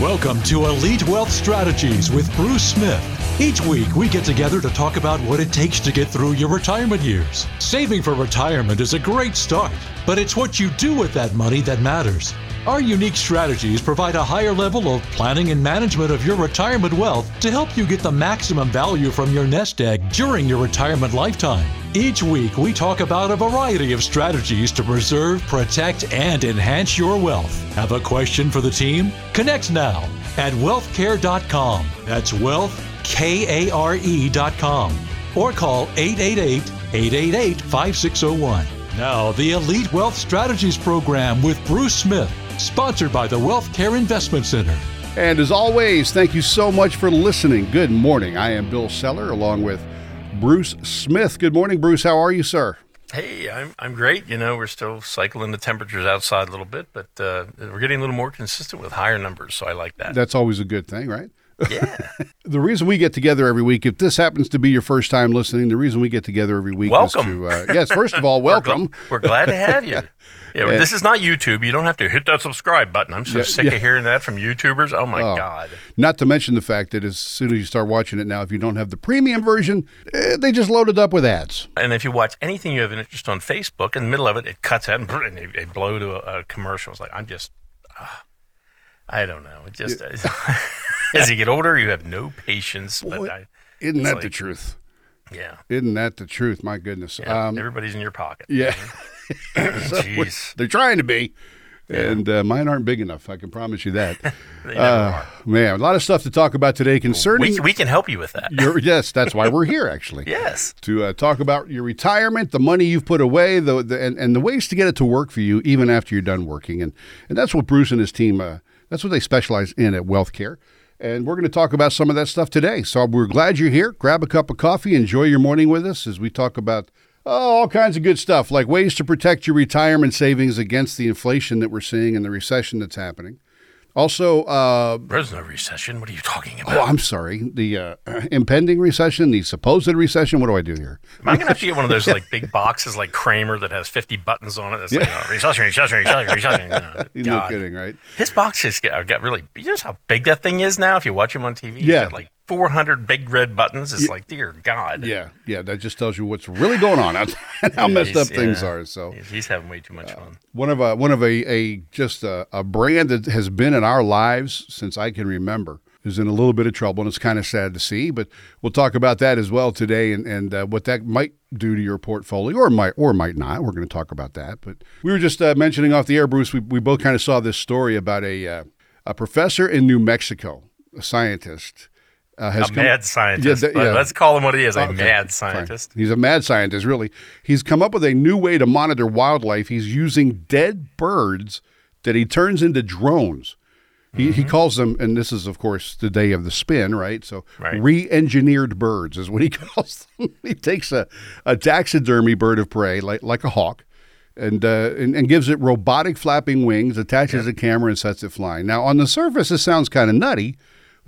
Welcome to Elite Wealth Strategies with Bruce Smith. Each week, we get together to talk about what it takes to get through your retirement years. Saving for retirement is a great start, but it's what you do with that money that matters. Our unique strategies provide a higher level of planning and management of your retirement wealth to help you get the maximum value from your nest egg during your retirement lifetime. Each week, we talk about a variety of strategies to preserve, protect, and enhance your wealth. Have a question for the team? Connect now at wealthcare.com. That's wealth, K A R E.com. Or call 888 888 5601. Now, the Elite Wealth Strategies Program with Bruce Smith sponsored by the Wealth Care Investment Center. And as always, thank you so much for listening. Good morning. I am Bill Seller along with Bruce Smith. Good morning, Bruce. How are you, sir? Hey, I'm I'm great. You know, we're still cycling the temperatures outside a little bit, but uh, we're getting a little more consistent with higher numbers, so I like that. That's always a good thing, right? Yeah. the reason we get together every week, if this happens to be your first time listening, the reason we get together every week welcome. is to, uh, yes, first of all, welcome. we're, gl- we're, glad to have you. Yeah, this is not YouTube. You don't have to hit that subscribe button. I'm so yeah, sick yeah. of hearing that from YouTubers. Oh my oh, God. Not to mention the fact that as soon as you start watching it now, if you don't have the premium version, eh, they just load it up with ads. And if you watch anything you have an interest on Facebook, in the middle of it, it cuts out and they, they blow to a, a commercial. It's like, I'm just, uh, I don't know. It just. Yeah. As you get older, you have no patience. But I, isn't that like, the truth? Yeah. Isn't that the truth? My goodness. Yeah, um, everybody's in your pocket. Yeah. so they're trying to be. Yeah. And uh, mine aren't big enough. I can promise you that. uh, man, a lot of stuff to talk about today concerning. We, we can help you with that. Your, yes, that's why we're here, actually. yes. To uh, talk about your retirement, the money you've put away, the, the and, and the ways to get it to work for you even after you're done working. And, and that's what Bruce and his team, uh, that's what they specialize in at Wealth Care. And we're going to talk about some of that stuff today. So we're glad you're here. Grab a cup of coffee, enjoy your morning with us as we talk about oh, all kinds of good stuff like ways to protect your retirement savings against the inflation that we're seeing and the recession that's happening. Also, uh, there's no recession. What are you talking about? Oh, I'm sorry. The uh, impending recession, the supposed recession. What do I do here? Am I going to have to get one of those like big boxes like Cramer that has 50 buttons on it? That's yeah. like oh, recession, recession, recession, recession. Know, no kidding, right? His boxes got, got really. You know how big that thing is now? If you watch him on TV, yeah, like 400 big red buttons. It's yeah. like, dear God. Yeah, yeah. That just tells you what's really going on and how messed up things are. So he's having way too much uh, fun. One of a one of a, a just a, a, brand that has been in our lives since I can remember is in a little bit of trouble, and it's kind of sad to see. But we'll talk about that as well today, and and uh, what that might do to your portfolio, or might or might not. We're going to talk about that. But we were just uh, mentioning off the air, Bruce. We we both kind of saw this story about a uh, a professor in New Mexico, a scientist uh, a come, mad scientist. Yeah, yeah. Let's call him what he is, a okay, mad scientist. Fine. He's a mad scientist, really. He's come up with a new way to monitor wildlife. He's using dead birds that he turns into drones. He, mm-hmm. he calls them, and this is, of course, the day of the spin, right? So, right. re engineered birds is what he calls them. he takes a, a taxidermy bird of prey, like, like a hawk, and, uh, and, and gives it robotic flapping wings, attaches a camera, and sets it flying. Now, on the surface, this sounds kind of nutty,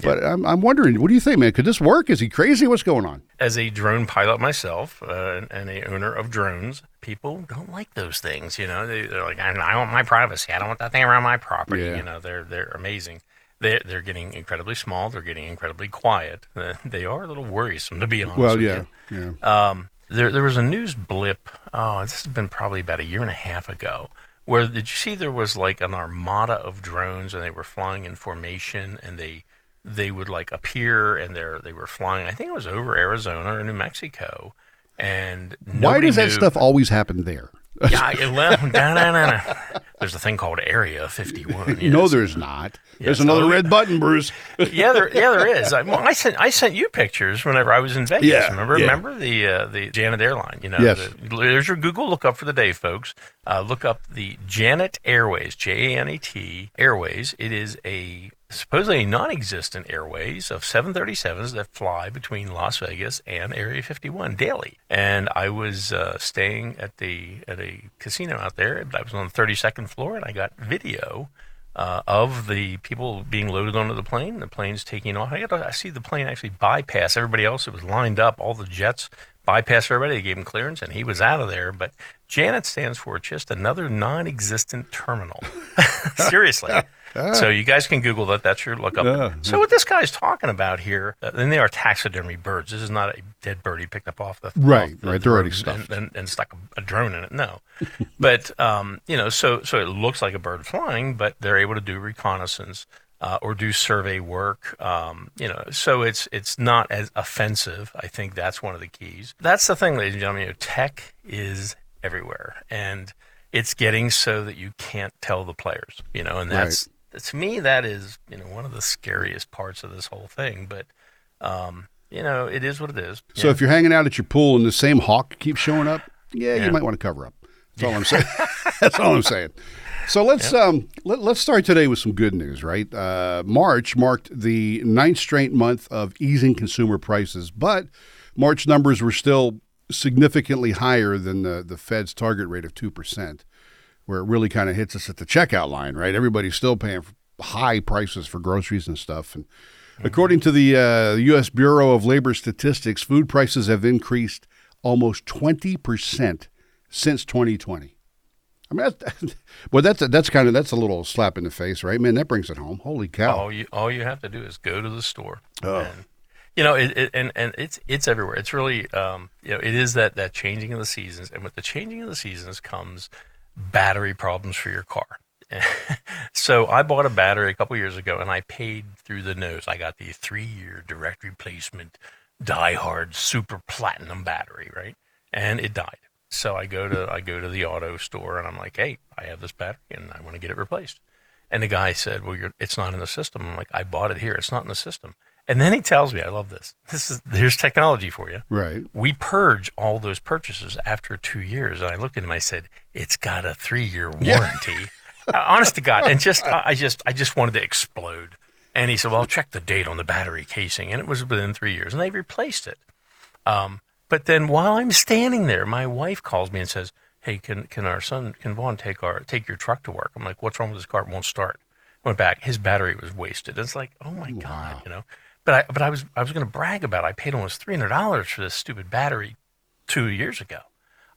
but I'm, I'm wondering, what do you think, man? Could this work? Is he crazy? What's going on? As a drone pilot myself uh, and a owner of drones, people don't like those things. You know, they, are like, I, I, want my privacy. I don't want that thing around my property. Yeah. You know, they're they're amazing. They're, they're getting incredibly small. They're getting incredibly quiet. Uh, they are a little worrisome, to be honest. Well, yeah, you. yeah. Um, there there was a news blip. Oh, this has been probably about a year and a half ago. Where did you see there was like an armada of drones and they were flying in formation and they they would like appear and they they were flying. I think it was over Arizona or New Mexico. And why does that stuff always happen there? yeah, well, nah, nah, nah, there's a thing called Area 51. Yes. No, there's not. Yes. There's another oh, red button, Bruce. yeah, there, yeah, there is. I, well, I sent, I sent you pictures whenever I was in Vegas. Yeah, remember, yeah. remember the uh, the Janet airline. You know, yes. The, there's your Google look up for the day, folks. Uh, look up the Janet Airways, J A N E T Airways. It is a supposedly non-existent airways of 737s that fly between Las Vegas and Area 51 daily. And I was uh, staying at the at a casino out there. I was on the 32nd floor, and I got video uh, of the people being loaded onto the plane. The plane's taking off. I, got to, I see the plane actually bypass everybody else that was lined up. All the jets bypassed everybody. They gave him clearance, and he was out of there. But Janet stands for just another non-existent terminal. Seriously. so you guys can Google that. That's your lookup. Yeah. So what this guy's talking about here, uh, and they are taxidermy birds. This is not a dead bird he picked up off the Right, off the right. They're already stuffed. and, and, and stuck a, a drone in it. No, but um, you know, so so it looks like a bird flying, but they're able to do reconnaissance. Uh, or do survey work, um, you know. So it's it's not as offensive. I think that's one of the keys. That's the thing, ladies and gentlemen. You know, tech is everywhere, and it's getting so that you can't tell the players, you know, and that's to me that is you know one of the scariest parts of this whole thing. But um, you know, it is what it is. So if you're hanging out at your pool and the same hawk keeps showing up, yeah, Yeah. you might want to cover up. That's all I'm saying. That's all I'm saying. So let's um let, let's start today with some good news, right? Uh, March marked the ninth straight month of easing consumer prices, but March numbers were still significantly higher than the the Fed's target rate of two percent, where it really kind of hits us at the checkout line, right? Everybody's still paying high prices for groceries and stuff, and According to the uh, U.S. Bureau of Labor Statistics, food prices have increased almost 20% since 2020. I mean, that's, well, that's that's kind of that's a little slap in the face, right, man? That brings it home. Holy cow! all you all you have to do is go to the store. Oh. And, you know, it, it, and and it's it's everywhere. It's really um, you know, it is that that changing of the seasons, and with the changing of the seasons comes battery problems for your car. so I bought a battery a couple years ago, and I paid through the nose. I got the three-year direct replacement, die-hard, super platinum battery, right? And it died. So I go to I go to the auto store, and I'm like, "Hey, I have this battery, and I want to get it replaced." And the guy said, "Well, it's not in the system." I'm like, "I bought it here. It's not in the system." And then he tells me, "I love this. This is here's technology for you." Right? We purge all those purchases after two years. And I looked at him. I said, "It's got a three-year warranty." Uh, honest to God, and just I just I just wanted to explode. And he said, "Well, check the date on the battery casing," and it was within three years, and they replaced it. Um, but then while I'm standing there, my wife calls me and says, "Hey, can can our son can Vaughn take our take your truck to work?" I'm like, "What's wrong with this car? It won't start." Went back. His battery was wasted. It's like, oh my god, you know. But I but I was I was going to brag about. It. I paid almost three hundred dollars for this stupid battery two years ago.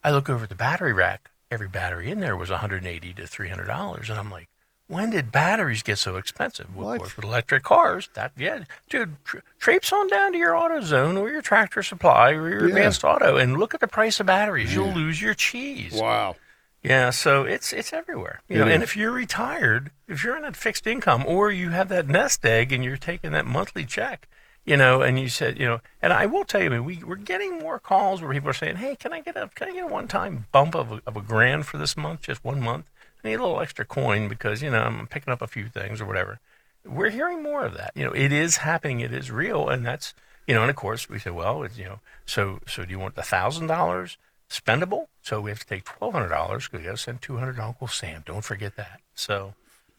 I look over at the battery rack. Every battery in there was one hundred eighty to three hundred dollars, and I'm like, when did batteries get so expensive? Well, What? of course, with electric cars, that yeah, dude, tra- traipse on down to your AutoZone or your Tractor Supply or your Yeah. Advanced Auto and look at the price of batteries. You'll lose your cheese. Wow. Yeah, so it's it's everywhere. You It know, and if you're retired, if you're in that fixed income, or you have that nest egg and you're taking that monthly check, you know, and you said, you know, and I will tell you, I mean, we we're getting more calls where people are saying, hey, can I get a can I get a one time bump of a, of a grand for this month, just one month? I need a little extra coin because you know I'm picking up a few things or whatever. We're hearing more of that. You know, it is happening. It is real, and that's you know, and of course we say, well, it's, you know, so so do you want the thousand dollars spendable? So we have to take twelve hundred dollars because we got to send two hundred to Uncle Sam. Don't forget that. So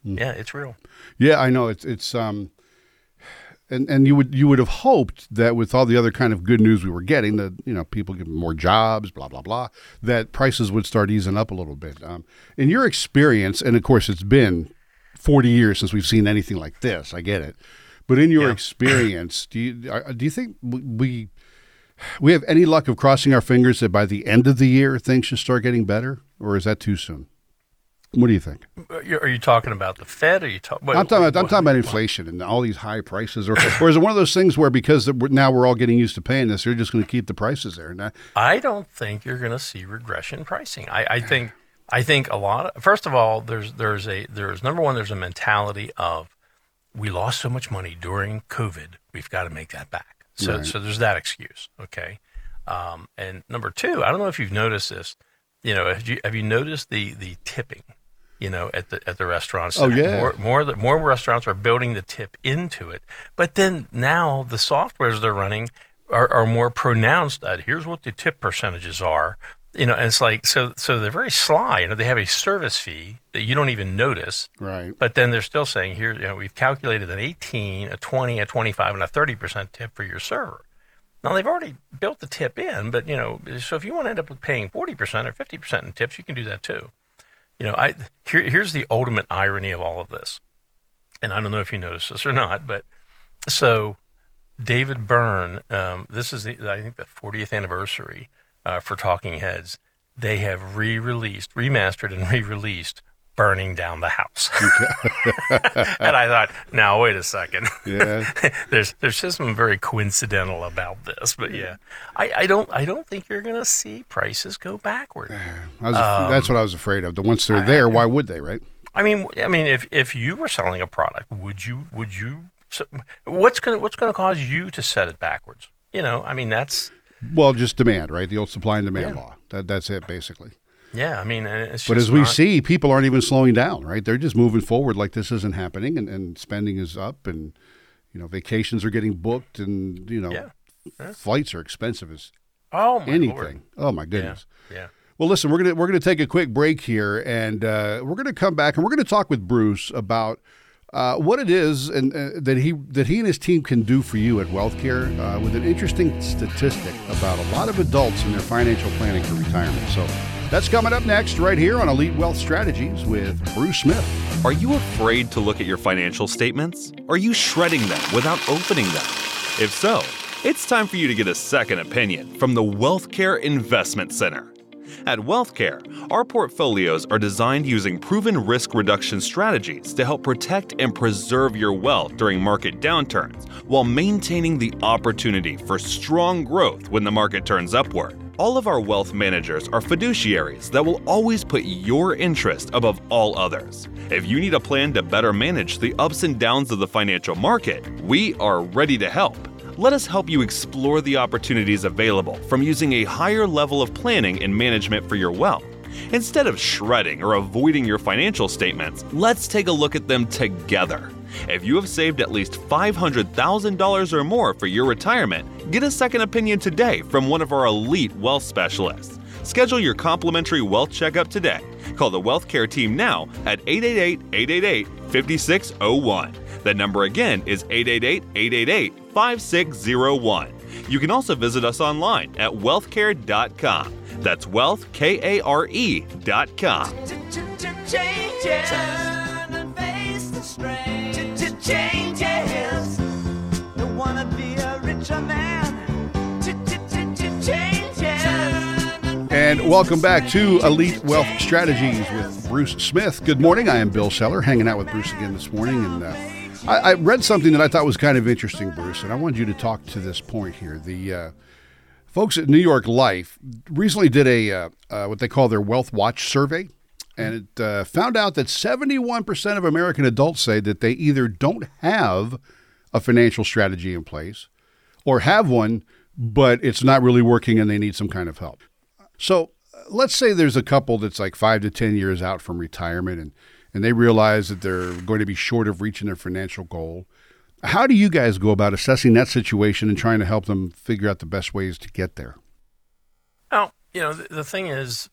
yeah, it's real. Yeah, I know it's it's um, and and you would you would have hoped that with all the other kind of good news we were getting, that you know people get more jobs, blah blah blah, that prices would start easing up a little bit. Um, in your experience, and of course it's been forty years since we've seen anything like this. I get it, but in your Yeah. experience, do you are- do you think we we have any luck of crossing our fingers that by the end of the year things should start getting better, or is that too soon? What do you think? Are you, talking about the Fed? Are you talking? I'm talking about I'm talking about inflation and all these high prices, or, or is it one of those things where because now we're all getting used to paying this, they're just going to keep the prices there? That, I don't think you're going to see regression pricing. I, I think I think a lot. Of, first of all, there's there's a there's number one. There's a mentality of we lost so much money during COVID. We've got to make that back. So Right. so there's that excuse. Okay. Um, and number two, I don't know if you've noticed this. You know, have you have you noticed the the tipping? You know, at the at the restaurants. Oh, yeah. More more more restaurants are building the tip into it. But then now the softwares they're running are, are more pronounced at here's what the tip percentages are. You know, and it's like so so they're very sly. You know, they have a service fee that you don't even notice. right? But then they're still saying here, you know, we've calculated an 18, a 20, a 25, and a 30% tip for your server. Now they've already built the tip in, but you know, so if you want to end up paying 40% or 50% in tips, you can do that too. You know, I here, here's the ultimate irony of all of this, and I don't know if you noticed this or not, but so David Byrne, um, this is the, I think the 40th anniversary uh, for Talking Heads. They have re-released, remastered, and re-released burning down the house. and I thought, now wait a second. Yeah. there's there's just something very coincidental about this, but yeah, I, I don't I don't think you're going to see prices go backward. I was, that's what I was afraid of. The once they're there, why would they, right? I mean, I mean, if if you were selling a product, would you would you? so- What's gonna what's gonna cause you to set it backwards? You know, I mean, that's Well, just demand, right? The old supply and demand Yeah. law. That, that's it, basically. yeah. I mean, But as we not- see, people aren't even slowing down, right? They're just moving forward like this isn't happening, and, and spending is up, and you know vacations are getting booked, and you know Yeah. flights are expensive as oh my anything. Lord. Oh my Yeah, goodness. yeah. Well, listen, we're gonna we're gonna take a quick break here, and uh, we're gonna come back, and we're gonna talk with Bruce about uh, what it is and uh, that he that he and his team can do for you at WealthCare uh, with an interesting statistic about a lot of adults and their financial planning for retirement. So that's coming up next, right here on Elite Wealth Strategies with Bruce Smith. Are you afraid to look at your financial statements? Are you shredding them without opening them? If so, it's time for you to get a second opinion from the WealthCare Investment Center. At WealthCare, our portfolios are designed using proven risk reduction strategies to help protect and preserve your wealth during market downturns while maintaining the opportunity for strong growth when the market turns upward. All of our wealth managers are fiduciaries that will always put your interest above all others. If you need a plan to better manage the ups and downs of the financial market, we are ready to help. Let us help you explore the opportunities available from using a higher level of planning and management for your wealth. Instead of shredding or avoiding your financial statements, let's take a look at them together. If you have saved at least $500,000 or more for your retirement, get a second opinion today from one of our elite wealth specialists. Schedule your complimentary wealth checkup today. Call the Wealth Care team now at 888 888 5601. That number again is 888 888 5601. You can also visit us online at wealthcare.com. That's wealthkare.com. Changes. Turn and face the. Changes. Don't wanna be a richer man. And welcome back to Elite Wealth Strategies with Bruce Smith. Good morning. I am Bill Seller, hanging out with Bruce again this morning. And uh, I, I read something that I thought was kind of interesting, Bruce, and I wanted you to talk to this point here. The uh, folks at New York Life recently did a uh, uh, what they call their Wealth Watch survey, and it uh, found out that 71% of American adults say that they either don't have a financial strategy in place or have one, but it's not really working and they need some kind of help. So uh, let's say there's a couple that's like five to 10 years out from retirement and, and they realize that they're going to be short of reaching their financial goal. How do you guys go about assessing that situation and trying to help them figure out the best ways to get there? Well, you know, the, the thing is,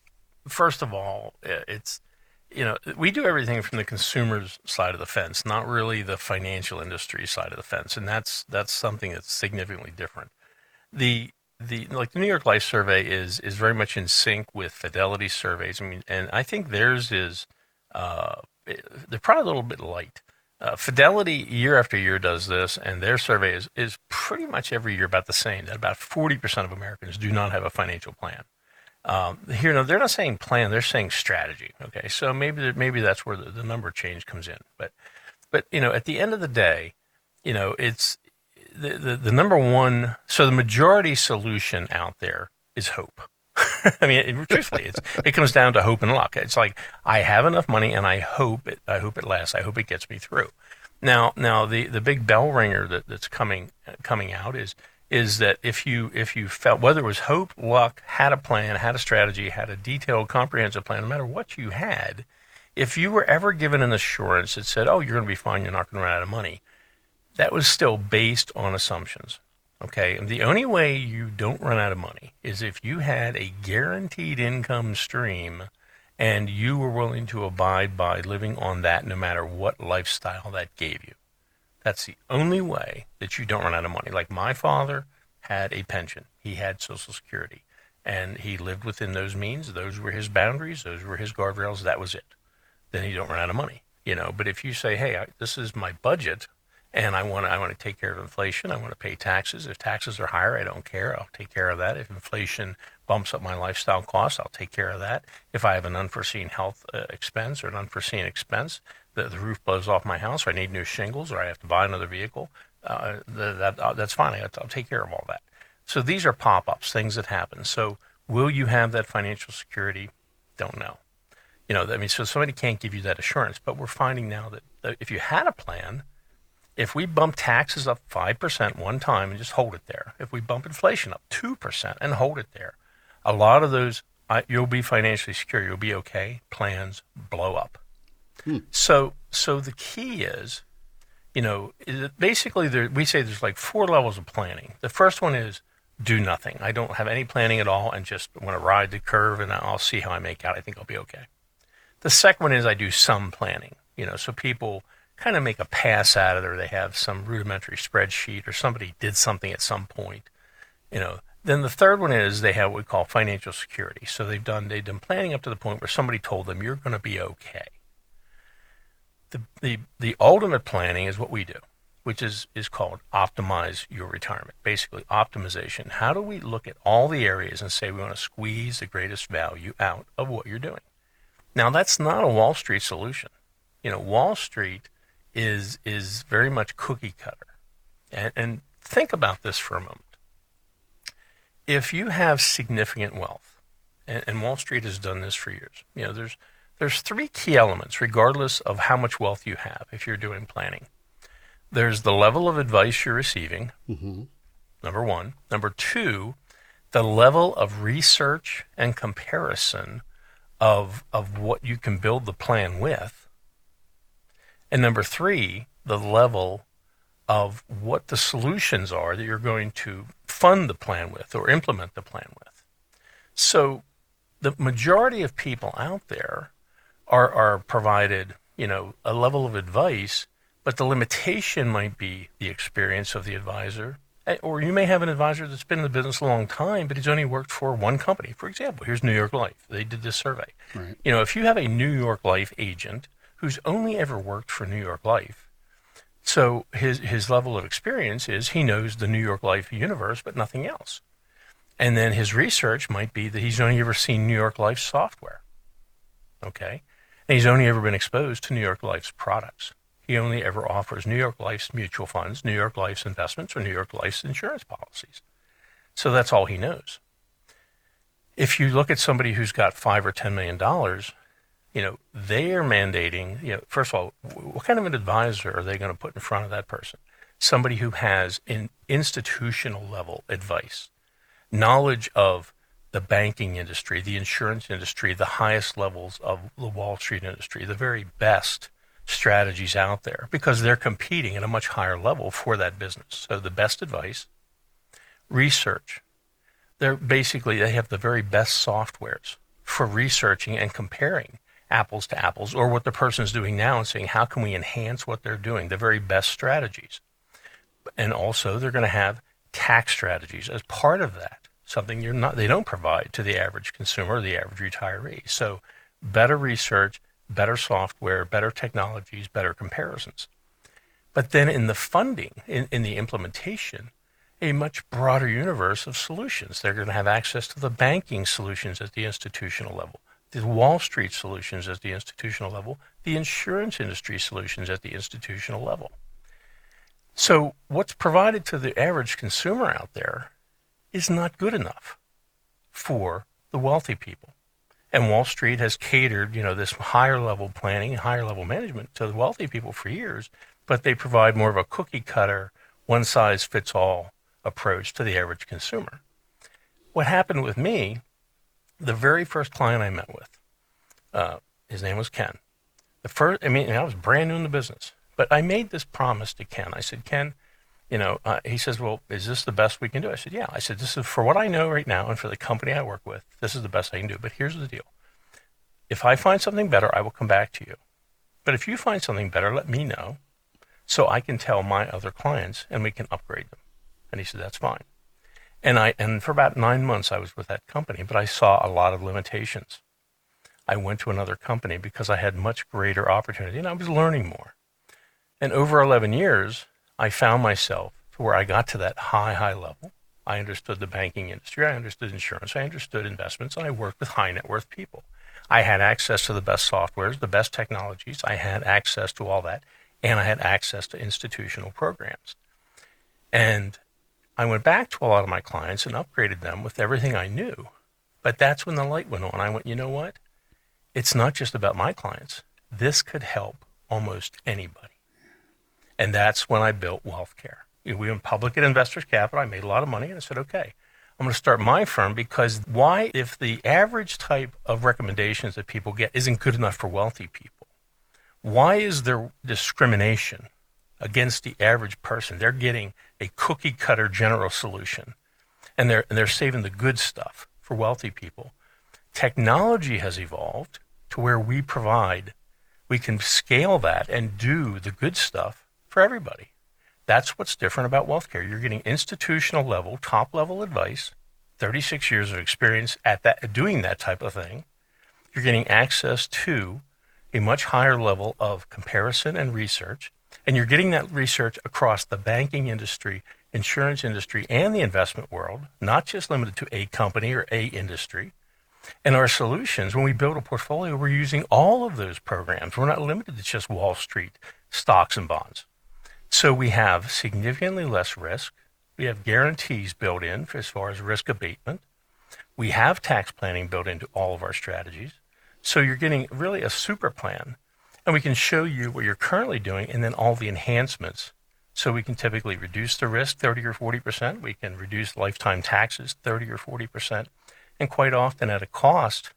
first of all, it's, you know, we do everything from the consumer's side of the fence, not really the financial industry side of the fence, and that's that's something that's significantly different. The the like the New York Life survey is is very much in sync with Fidelity surveys. I mean, and I think theirs is uh, they're probably a little bit light. Uh, Fidelity year after year does this, and their survey is, is pretty much every year about the same. That about forty percent of Americans do not have a financial plan. Um, here, no, they're not saying plan; they're saying strategy. Okay, so maybe maybe that's where the, the number change comes in. But but you know, at the end of the day, you know, it's the, the, the number one. So the majority solution out there is hope. I mean, it, truthfully, it's, it comes down to hope and luck. It's like I have enough money, and I hope it. I hope it lasts. I hope it gets me through. Now, now the, the big bell ringer that, that's coming coming out is is that if you if you felt whether it was hope, luck, had a plan, had a strategy, had a detailed, comprehensive plan, no matter what you had, if you were ever given an assurance that said, "Oh, you're going to be fine. You're not going to run out of money," that was still based on assumptions. Okay, and the only way you don't run out of money is if you had a guaranteed income stream and you were willing to abide by living on that no matter what lifestyle that gave you. That's the only way that you don't run out of money. Like my father had a pension, he had Social Security, and he lived within those means. Those were his boundaries, those were his guardrails. That was it. Then you don't run out of money, you know. But if you say, hey, I, this is my budget, and I want to, I want to take care of inflation. I want to pay taxes. If taxes are higher, I don't care. I'll take care of that. If inflation bumps up my lifestyle costs, I'll take care of that. If I have an unforeseen health uh, expense or an unforeseen expense, the, the roof blows off my house, or I need new shingles, or I have to buy another vehicle, uh, the, that uh, that's fine. I'll, I'll take care of all that. So these are pop-ups, things that happen. So will you have that financial security? Don't know. You know, I mean, so somebody can't give you that assurance. But we're finding now that, that if you had a plan, if we bump taxes up 5% one time and just hold it there, if we bump inflation up 2% and hold it there, a lot of those, you'll be financially secure, you'll be okay, plans blow up. Hmm. So, so the key is, you know, basically there, we say there's like four levels of planning. The first one is do nothing. I don't have any planning at all and just want to ride the curve and I'll see how I make out. I think I'll be okay. The second one is I do some planning, you know, so people kind of make a pass at it or they have some rudimentary spreadsheet or somebody did something at some point, you know. Then the third one is they have what we call financial security. So they've done they've done planning up to the point where somebody told them you're going to be okay. The the the ultimate planning is what we do, which is is called optimize your retirement. Basically, optimization. How do we look at all the areas and say we want to squeeze the greatest value out of what you're doing? Now that's not a Wall Street solution. You know, Wall Street is is very much cookie cutter. And, and think about this for a moment. If you have significant wealth, and, and Wall Street has done this for years, you know, there's there's three key elements, regardless of how much wealth you have, if you're doing planning. There's the level of advice you're receiving, mm-hmm. number one. Number two, the level of research and comparison of, of what you can build the plan with. And number three, the level of what the solutions are that you're going to fund the plan with or implement the plan with. So the majority of people out there are, are provided, you know, a level of advice, but the limitation might be the experience of the advisor. Eh, Or you may have an advisor that's been in the business a long time, but he's only worked for one company. For example, here's New York Life. They did this survey. Right. You know, if you have a New York Life agent who's only ever worked for New York Life, so his his level of experience is he knows the New York Life universe, but nothing else. And then his research might be that he's only ever seen New York Life software. Okay? And he's only ever been exposed to New York Life's products. He only ever offers New York Life's mutual funds, New York Life's investments, or New York Life's insurance policies. So that's all he knows. If you look at somebody who's got five or ten million dollars, you know, they are mandating, you know, first of all, what kind of an advisor are they going to put in front of that person? Somebody who has an institutional level advice, knowledge of the banking industry, the insurance industry, the highest levels of the Wall Street industry, the very best strategies out there because they're competing at a much higher level for that business. So the best advice, research. They're basically they have the very best softwares for researching and comparing apples to apples or what the person's doing now and saying how can we enhance what they're doing, the very best strategies. And also they're going to have tax strategies as part of that, something you're not they don't provide to the average consumer the average retiree. So better research, better software, better technologies, better comparisons. But then in the funding, in, in the implementation, a much broader universe of solutions. They're going to have access to the banking solutions at the institutional level, the Wall Street solutions at the institutional level, the insurance industry solutions at the institutional level. So, what's provided to the average consumer out there is not good enough for the wealthy people. And Wall Street has catered, you know, this higher level planning, higher level management to the wealthy people for years, but they provide more of a cookie cutter, one size fits all approach to the average consumer. What happened with me, the very first client I met with, uh, his name was Ken. The first, I mean, I was brand new in the business, but I made this promise to Ken. I said, Ken, you know, uh, he says, well, is this the best we can do? I said, yeah. I said, this is for what I know right now and for the company I work with, this is the best I can do. But here's the deal. If I find something better, I will come back to you. But if you find something better, let me know so I can tell my other clients and we can upgrade them. And he said, that's fine. And I, and for about nine months, I was with that company, but I saw a lot of limitations. I went to another company because I had much greater opportunity and I was learning more. And over 11 years, I found myself to where I got to that high, high level. I understood the banking industry, I understood insurance, I understood investments, and I worked with high net worth people. I had access to the best softwares, the best technologies. I had access to all that, and I had access to institutional programs. And I went back to a lot of my clients and upgraded them with everything I knew. But that's when the light went on. I went, you know what? It's not just about my clients. This could help almost anybody. And that's when I built WealthCare. We went public at Investors Capital. I made a lot of money, and I said, okay, I'm going to start my firm because why, if the average type of recommendations that people get isn't good enough for wealthy people, why is there discrimination against the average person? They're getting a cookie cutter general solution, and they're and they're saving the good stuff for wealthy people. Technology has evolved to where we provide, we can scale that and do the good stuff for everybody. That's what's different about WealthCare. You're getting institutional level, top level advice, 36 years of experience at that doing that type of thing. You're getting access to a much higher level of comparison and research, and you're getting that research across the banking industry, insurance industry, and the investment world, not just limited to a company or a industry. And our solutions, when we build a portfolio, we're using all of those programs. We're not limited to just Wall Street stocks and bonds. So we have significantly less risk. We have guarantees built in as far as risk abatement. We have tax planning built into all of our strategies. So you're getting really a super plan. And we can show you what you're currently doing and then all the enhancements. So we can typically reduce the risk 30 or 40%. We can reduce lifetime taxes 30 or 40%. And quite often at a cost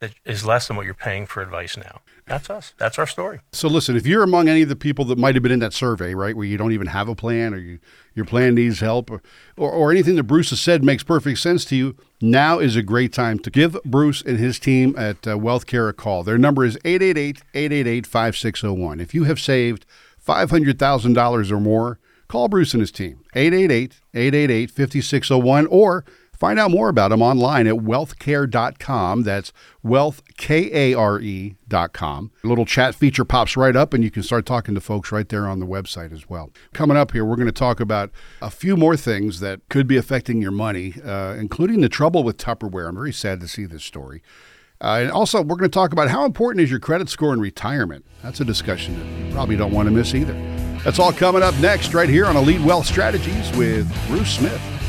that is less than what you're paying for advice now. That's us. That's our story. So listen, if you're among any of the people that might have been in that survey, right, where you don't even have a plan or you, your plan needs help or, or, or anything that Bruce has said makes perfect sense to you, now is a great time to give Bruce and his team at uh, WealthCare a call. Their number is 888-888-5601. If you have saved $500,000 or more, call Bruce and his team. 888-888-5601 or Find out more about them online at wealthcare.com. That's wealthkare.com. A little chat feature pops right up, and you can start talking to folks right there on the website as well. Coming up here, we're going to talk about a few more things that could be affecting your money, uh, including the trouble with Tupperware. I'm very sad to see this story. Uh, and also, we're going to talk about how important is your credit score in retirement. That's a discussion that you probably don't want to miss either. That's all coming up next, right here on Elite Wealth Strategies with Bruce Smith.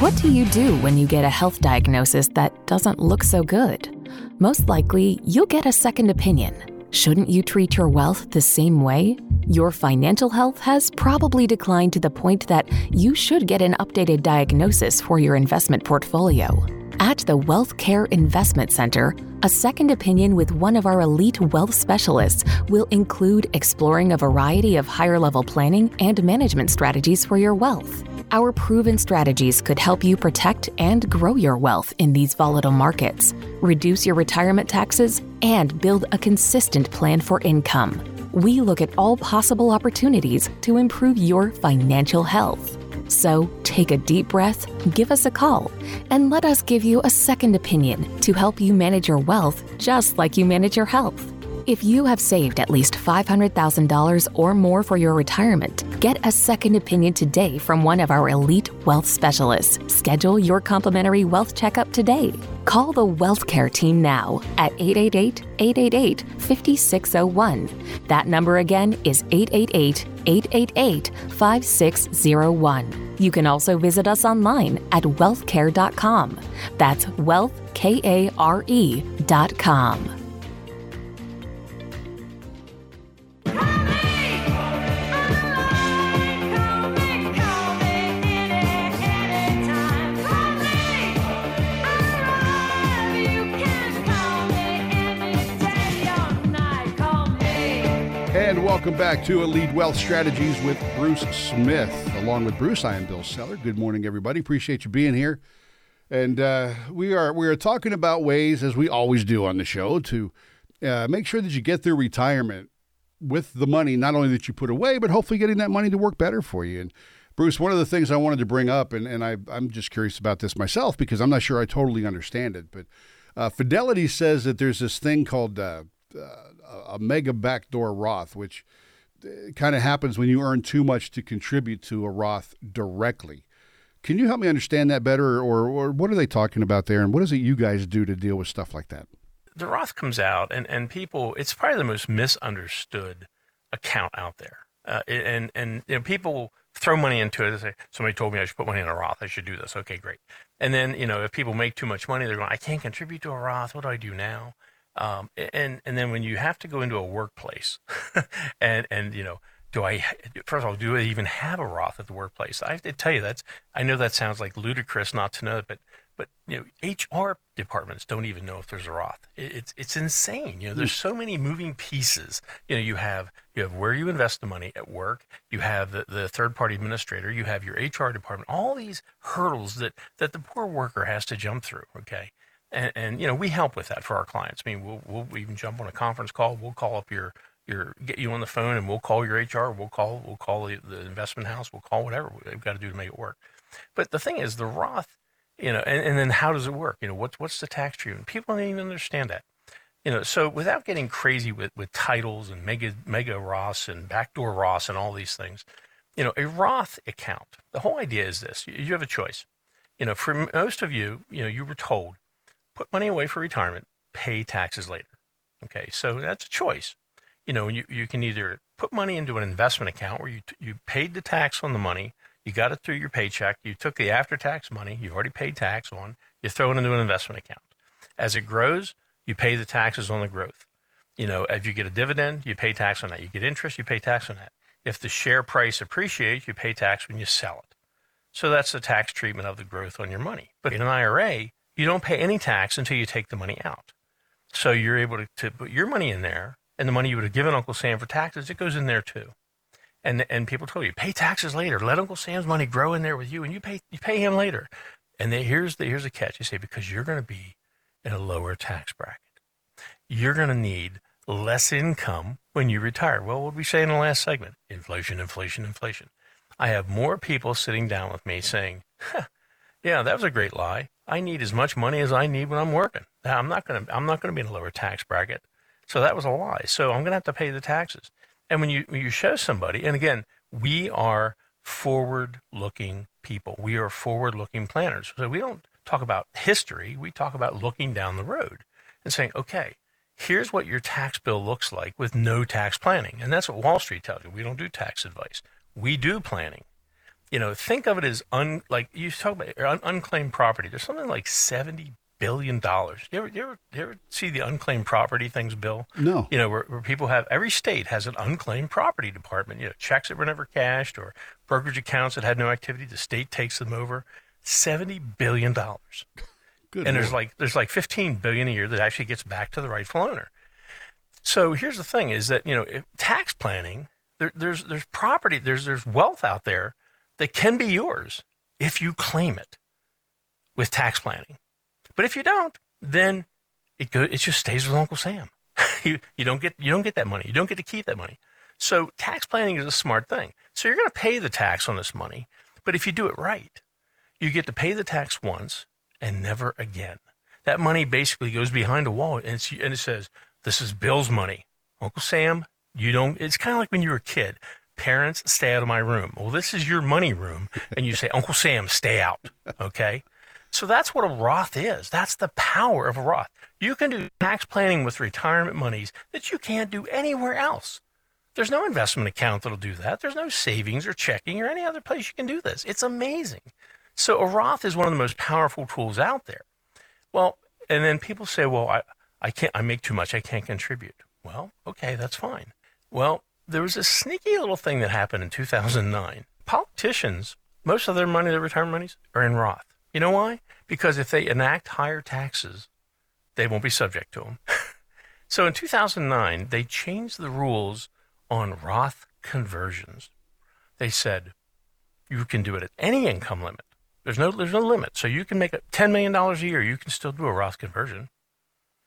What do you do when you get a health diagnosis that doesn't look so good? Most likely, you'll get a second opinion. Shouldn't you treat your wealth the same way? Your financial health has probably declined to the point that you should get an updated diagnosis for your investment portfolio. At the Wealth Care Investment Center, a second opinion with one of our elite wealth specialists will include exploring a variety of higher level planning and management strategies for your wealth. Our proven strategies could help you protect and grow your wealth in these volatile markets, reduce your retirement taxes, and build a consistent plan for income. We look at all possible opportunities to improve your financial health. So take a deep breath, give us a call, and let us give you a second opinion to help you manage your wealth just like you manage your health. If you have saved at least $500,000 or more for your retirement, get a second opinion today from one of our elite wealth specialists. Schedule your complimentary wealth checkup today. Call the Wealth Care team now at 888 888 5601. That number again is 888 888 5601. You can also visit us online at wealthcare.com. That's wealthkare.com. And welcome back to Elite Wealth Strategies with Bruce Smith. Along with Bruce, I am Bill Seller. Good morning, everybody. Appreciate you being here. And uh, we are we are talking about ways, as we always do on the show, to uh, make sure that you get through retirement with the money not only that you put away, but hopefully getting that money to work better for you. And Bruce, one of the things I wanted to bring up, and, and I, I'm just curious about this myself because I'm not sure I totally understand it, but uh, Fidelity says that there's this thing called uh, uh, a mega backdoor Roth, which kind of happens when you earn too much to contribute to a Roth directly. Can you help me understand that better, or, or what are they talking about there, and what is it you guys do to deal with stuff like that? The Roth comes out, and, and people, it's probably the most misunderstood account out there. Uh, and and you know, people throw money into it. They say, somebody told me I should put money in a Roth. I should do this. Okay, great. And then, you know, if people make too much money, they're going, I can't contribute to a Roth. What do I do now? Um, and and then when you have to go into a workplace, and and you know, do I first of all do I even have a Roth at the workplace? I have to tell you that's I know that sounds like ludicrous not to know, but but you know, HR departments don't even know if there's a Roth. It's it's insane. You know, there's so many moving pieces. You know, you have you have where you invest the money at work. You have the, the third party administrator. You have your HR department. All these hurdles that that the poor worker has to jump through. Okay, and, and you know we help with that for our clients. I mean, we'll we'll even jump on a conference call. We'll call up your your get you on the phone, and we'll call your HR. We'll call we'll call the, the investment house. We'll call whatever we've got to do to make it work. But the thing is, the Roth, you know, and, and then how does it work? You know, what's what's the tax treatment? People don't even understand that. You know, so without getting crazy with, with titles and mega mega Roths and backdoor Roths and all these things, you know, a Roth account. The whole idea is this: you, you have a choice. You know, for most of you, you know, you were told put money away for retirement, pay taxes later. Okay, so that's a choice. You know, you, you can either put money into an investment account where you, you paid the tax on the money, you got it through your paycheck, you took the after tax money you've already paid tax on, you throw it into an investment account. As it grows, you pay the taxes on the growth. You know, if you get a dividend, you pay tax on that. You get interest, you pay tax on that. If the share price appreciates, you pay tax when you sell it. So that's the tax treatment of the growth on your money. But in an IRA, you don't pay any tax until you take the money out. So you're able to, to put your money in there, and the money you would have given Uncle Sam for taxes, it goes in there too. And and people told you pay taxes later. Let Uncle Sam's money grow in there with you, and you pay you pay him later. And they, here's the here's the catch. You say because you're going to be in a lower tax bracket, you're going to need less income when you retire. Well, what did we say in the last segment? Inflation, inflation, inflation. I have more people sitting down with me saying, huh, "Yeah, that was a great lie. I need as much money as I need when I'm working. I'm not going to I'm not going to be in a lower tax bracket. So that was a lie. So I'm going to have to pay the taxes. And when you when you show somebody, and again, we are forward-looking people. We are forward-looking planners. So we don't talk about history. We talk about looking down the road and saying, okay, here's what your tax bill looks like with no tax planning. And that's what Wall Street tells you. We don't do tax advice. We do planning you know, think of it as un like you talk about un- unclaimed property. There's something like seventy billion dollars. You ever, you ever you ever see the unclaimed property things, Bill? No. You know, where, where people have every state has an unclaimed property department. You know, checks that were never cashed or brokerage accounts that had no activity. The state takes them over. Seventy billion dollars. Good. and there's like there's like 15 billion a year that actually gets back to the rightful owner. So here's the thing: is that you know if tax planning, there, there's there's property, there's there's wealth out there that can be yours if you claim it with tax planning. But if you don't, then it go, it just stays with Uncle Sam. you you don't get you don't get that money. You don't get to keep that money. So tax planning is a smart thing. So you're going to pay the tax on this money, but if you do it right, you get to pay the tax once and never again. That money basically goes behind a wall and, and it says, "This is Bill's money, Uncle Sam." You don't. It's kind of like when you were a kid. Parents, stay out of my room. Well, this is your money room, and you say, Uncle Sam, stay out. Okay. So that's what a Roth is. That's the power of a Roth. You can do tax planning with retirement monies that you can't do anywhere else. There's no investment account that'll do that. There's no savings or checking or any other place you can do this. It's amazing. So a Roth is one of the most powerful tools out there. Well, and then people say, well, I, I can't, I make too much. I can't contribute. Well, okay, that's fine. Well, there was a sneaky little thing that happened in 2009. Politicians, most of their money, their retirement monies, are in Roth. You know why? Because if they enact higher taxes, they won't be subject to them. so in 2009, they changed the rules on Roth conversions. They said you can do it at any income limit. There's no there's no limit. So you can make $10 million a year, you can still do a Roth conversion.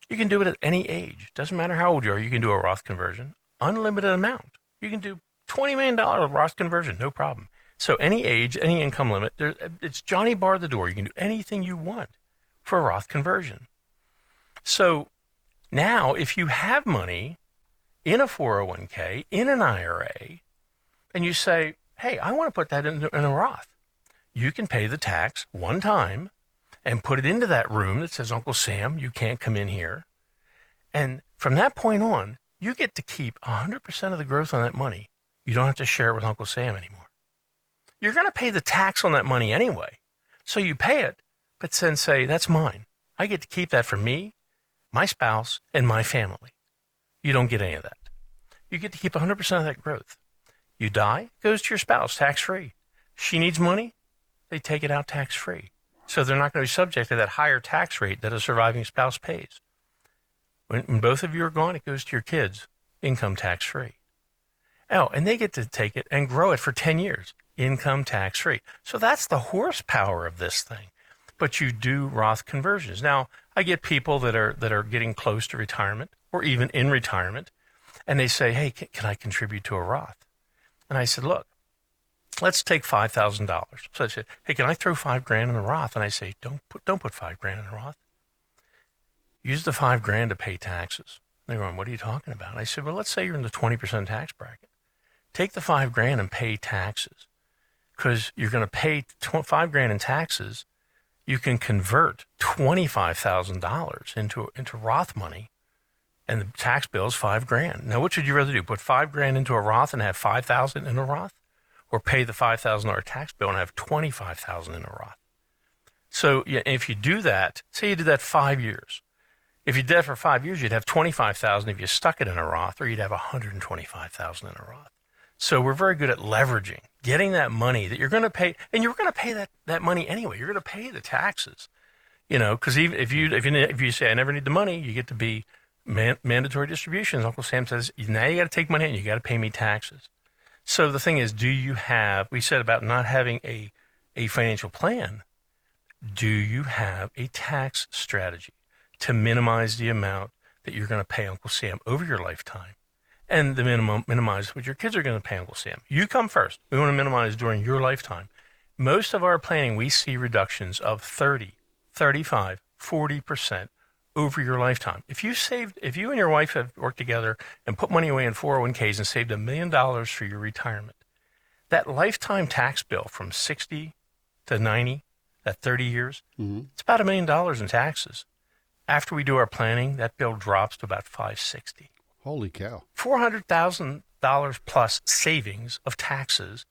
You can do it at any age. Doesn't matter how old you are, you can do a Roth conversion. Unlimited amount. You can do $20 million Roth conversion, no problem. So any age, any income limit, there, it's Johnny Bar the door. You can do anything you want for a Roth conversion. So now, if you have money in a 401k, in an IRA, and you say, hey, I want to put that in, in a Roth. You can pay the tax one time and put it into that room that says, Uncle Sam, you can't come in here. And from that point on, you get to keep 100% of the growth on that money. You don't have to share it with Uncle Sam anymore. You're going to pay the tax on that money anyway. So you pay it, but then say, that's mine. I get to keep that for me, my spouse, and my family. You don't get any of that. You get to keep 100% of that growth. You die, goes to your spouse tax free. She needs money, they take it out tax free. So they're not going to be subject to that higher tax rate that a surviving spouse pays. When, when both of you are gone, it goes to your kids, income tax free. Oh, and they get to take it and grow it for 10 years, income tax free. So that's the horsepower of this thing. But you do Roth conversions. Now, I get people that are, that are getting close to retirement or even in retirement, and they say, Hey, can, can I contribute to a Roth? And I said, Look, let's take five thousand dollars. So I said, Hey, can I throw five grand in the Roth? And I say, Don't put don't put five grand in the Roth. Use the five grand to pay taxes. They're going, What are you talking about? I said, Well, let's say you're in the twenty percent tax bracket. Take the five grand and pay taxes. Because you're going to pay tw- five grand in taxes. You can convert twenty five thousand dollars into into Roth money and the tax bill is five grand. Now, what would you rather do? Put five grand into a Roth and have five thousand in a Roth, or pay the five thousand dollar tax bill and have twenty five thousand in a Roth? So, yeah, if you do that, say you did that five years. If you did that for five years, you'd have twenty five thousand if you stuck it in a Roth, or you'd have one hundred and twenty five thousand in a Roth. So we're very good at leveraging, getting that money that you're going to pay, and you're going to pay that, that money anyway. You're going to pay the taxes, you know, because even if you if you if you say I never need the money, you get to be man, mandatory distributions. Uncle Sam says, now you got to take money and you got to pay me taxes. So the thing is, do you have, we said about not having a, a financial plan. Do you have a tax strategy to minimize the amount that you're going to pay Uncle Sam over your lifetime and the minimum, minimize what your kids are going to pay Uncle Sam? You come first. We want to minimize during your lifetime. Most of our planning, we see reductions of 30, 35, 40% over your lifetime. If you saved, if you and your wife have worked together and put money away in 401ks and saved a million dollars for your retirement, that lifetime tax bill from 60 to 90, that 30 years, mm-hmm. it's about a million dollars in taxes. After we do our planning, that bill drops to about 560. Holy cow. $400,000 plus savings of taxes.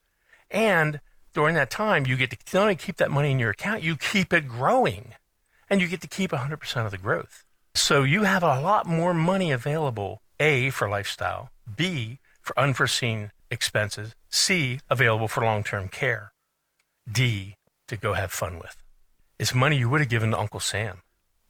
And during that time, you get to not only keep that money in your account, you keep it growing and you get to keep 100% of the growth. So you have a lot more money available, A, for lifestyle, B, for unforeseen expenses, C, available for long term care, D, to go have fun with. It's money you would have given to Uncle Sam.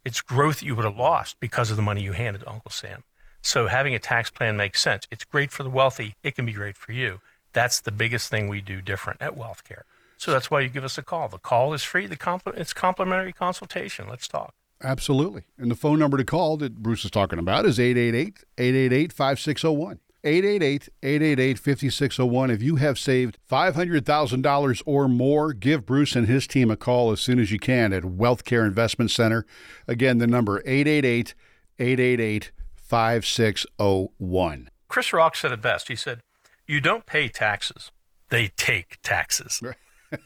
It's growth you would have lost because of the money you handed to Uncle Sam. So having a tax plan makes sense. It's great for the wealthy. It can be great for you. That's the biggest thing we do different at WealthCare. So that's why you give us a call. The call is free. The compl- it's complimentary consultation. Let's talk. Absolutely. And the phone number to call that Bruce is talking about is 888 888 5601. 888 888 5601. If you have saved $500,000 or more, give Bruce and his team a call as soon as you can at Wealth Care Investment Center. Again, the number 888 888 5601. Chris Rock said it best. He said, "You don't pay taxes; they take taxes.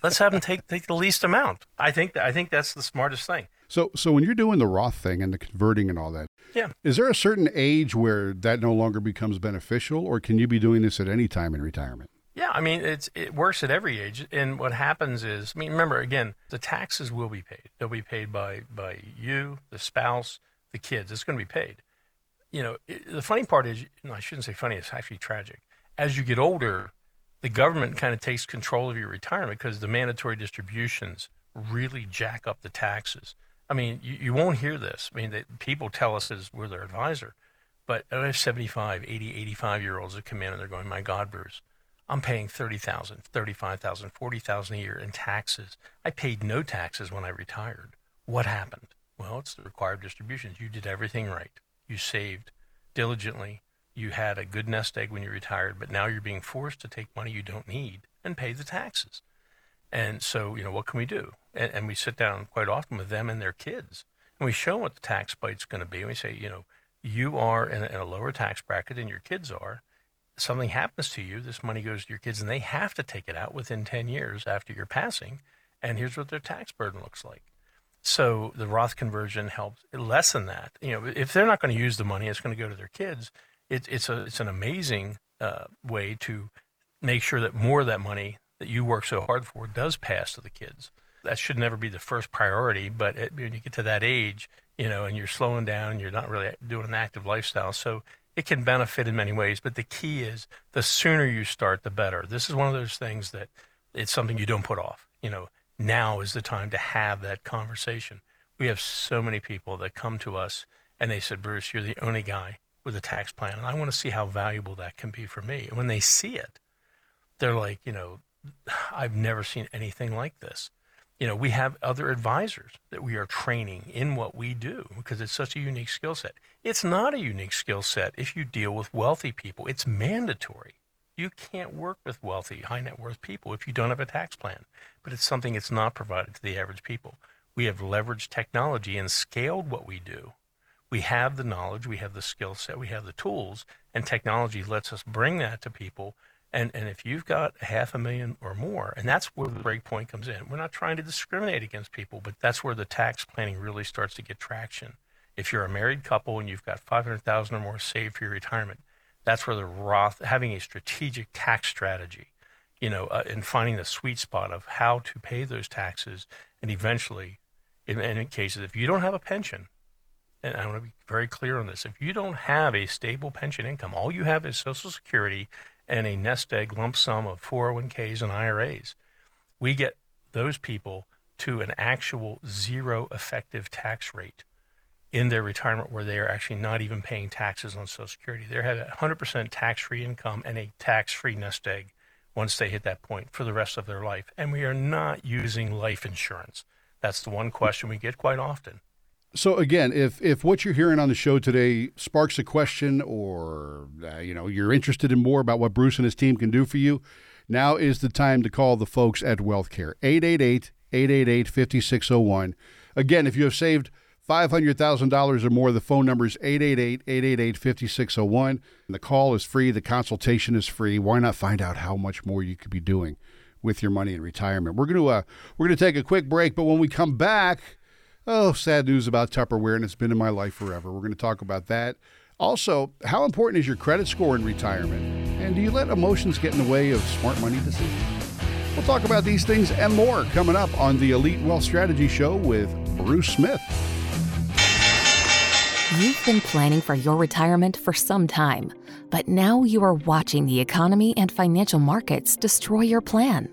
Let's have them take, take the least amount." I think I think that's the smartest thing. So, so when you're doing the Roth thing and the converting and all that, Yeah. is there a certain age where that no longer becomes beneficial, or can you be doing this at any time in retirement? Yeah, I mean it's it works at every age, and what happens is, I mean, remember again, the taxes will be paid. They'll be paid by by you, the spouse, the kids. It's going to be paid. You know, it, the funny part is, no, I shouldn't say funny. It's actually tragic. As you get older, the government kind of takes control of your retirement because the mandatory distributions really jack up the taxes. I mean, you, you won't hear this. I mean, they, people tell us as we're their advisor, but I have 75, 80, 85 year olds that come in and they're going, my God, Bruce, I'm paying 30,000, 35,000, 40,000 a year in taxes. I paid no taxes when I retired. What happened? Well, it's the required distributions. You did everything right. You saved diligently. You had a good nest egg when you retired, but now you're being forced to take money you don't need and pay the taxes. And so, you know, what can we do? And, and we sit down quite often with them and their kids, and we show what the tax bite's going to be. And we say, you know, you are in a, in a lower tax bracket than your kids are. Something happens to you, this money goes to your kids, and they have to take it out within 10 years after your passing. And here's what their tax burden looks like. So the Roth conversion helps lessen that. You know, if they're not going to use the money, it's going to go to their kids. It, it's a it's an amazing uh, way to make sure that more of that money that you work so hard for does pass to the kids. That should never be the first priority, but it, when you get to that age, you know, and you're slowing down you're not really doing an active lifestyle, so it can benefit in many ways. But the key is the sooner you start, the better. This is one of those things that it's something you don't put off. You know, now is the time to have that conversation. We have so many people that come to us and they said, Bruce, you're the only guy with a tax plan. And I want to see how valuable that can be for me. And when they see it, they're like, you know, I've never seen anything like this. You know, we have other advisors that we are training in what we do because it's such a unique skill set. It's not a unique skill set if you deal with wealthy people. It's mandatory. You can't work with wealthy, high net worth people if you don't have a tax plan. But it's something that's not provided to the average people. We have leveraged technology and scaled what we do. We have the knowledge, we have the skill set, we have the tools, and technology lets us bring that to people. And, and if you've got a half a million or more, and that's where the break point comes in. We're not trying to discriminate against people, but that's where the tax planning really starts to get traction. If you're a married couple and you've got 500,000 or more saved for your retirement, that's where the Roth, having a strategic tax strategy, you know, uh, and finding the sweet spot of how to pay those taxes, and eventually, in many cases, if you don't have a pension, and I want to be very clear on this, if you don't have a stable pension income, all you have is Social Security and a nest egg lump sum of 401ks and IRAs, we get those people to an actual zero effective tax rate in their retirement where they are actually not even paying taxes on Social Security. They have 100% tax free income and a tax free nest egg once they hit that point for the rest of their life. And we are not using life insurance. That's the one question we get quite often. So again, if if what you're hearing on the show today sparks a question, or uh, you know you're interested in more about what Bruce and his team can do for you, now is the time to call the folks at WealthCare 888-888-5601. Again, if you have saved $500,000 or more, the phone number is 888 888 5601. The call is free, the consultation is free. Why not find out how much more you could be doing with your money in retirement? We're going to uh, we're going to take a quick break, but when we come back, oh, sad news about Tupperware, and it's been in my life forever. We're going to talk about that. Also, how important is your credit score in retirement? And do you let emotions get in the way of smart money decisions? We'll talk about these things and more coming up on the Elite Wealth Strategy Show with Bruce Smith. You've been planning for your retirement for some time, but now you are watching the economy and financial markets destroy your plan.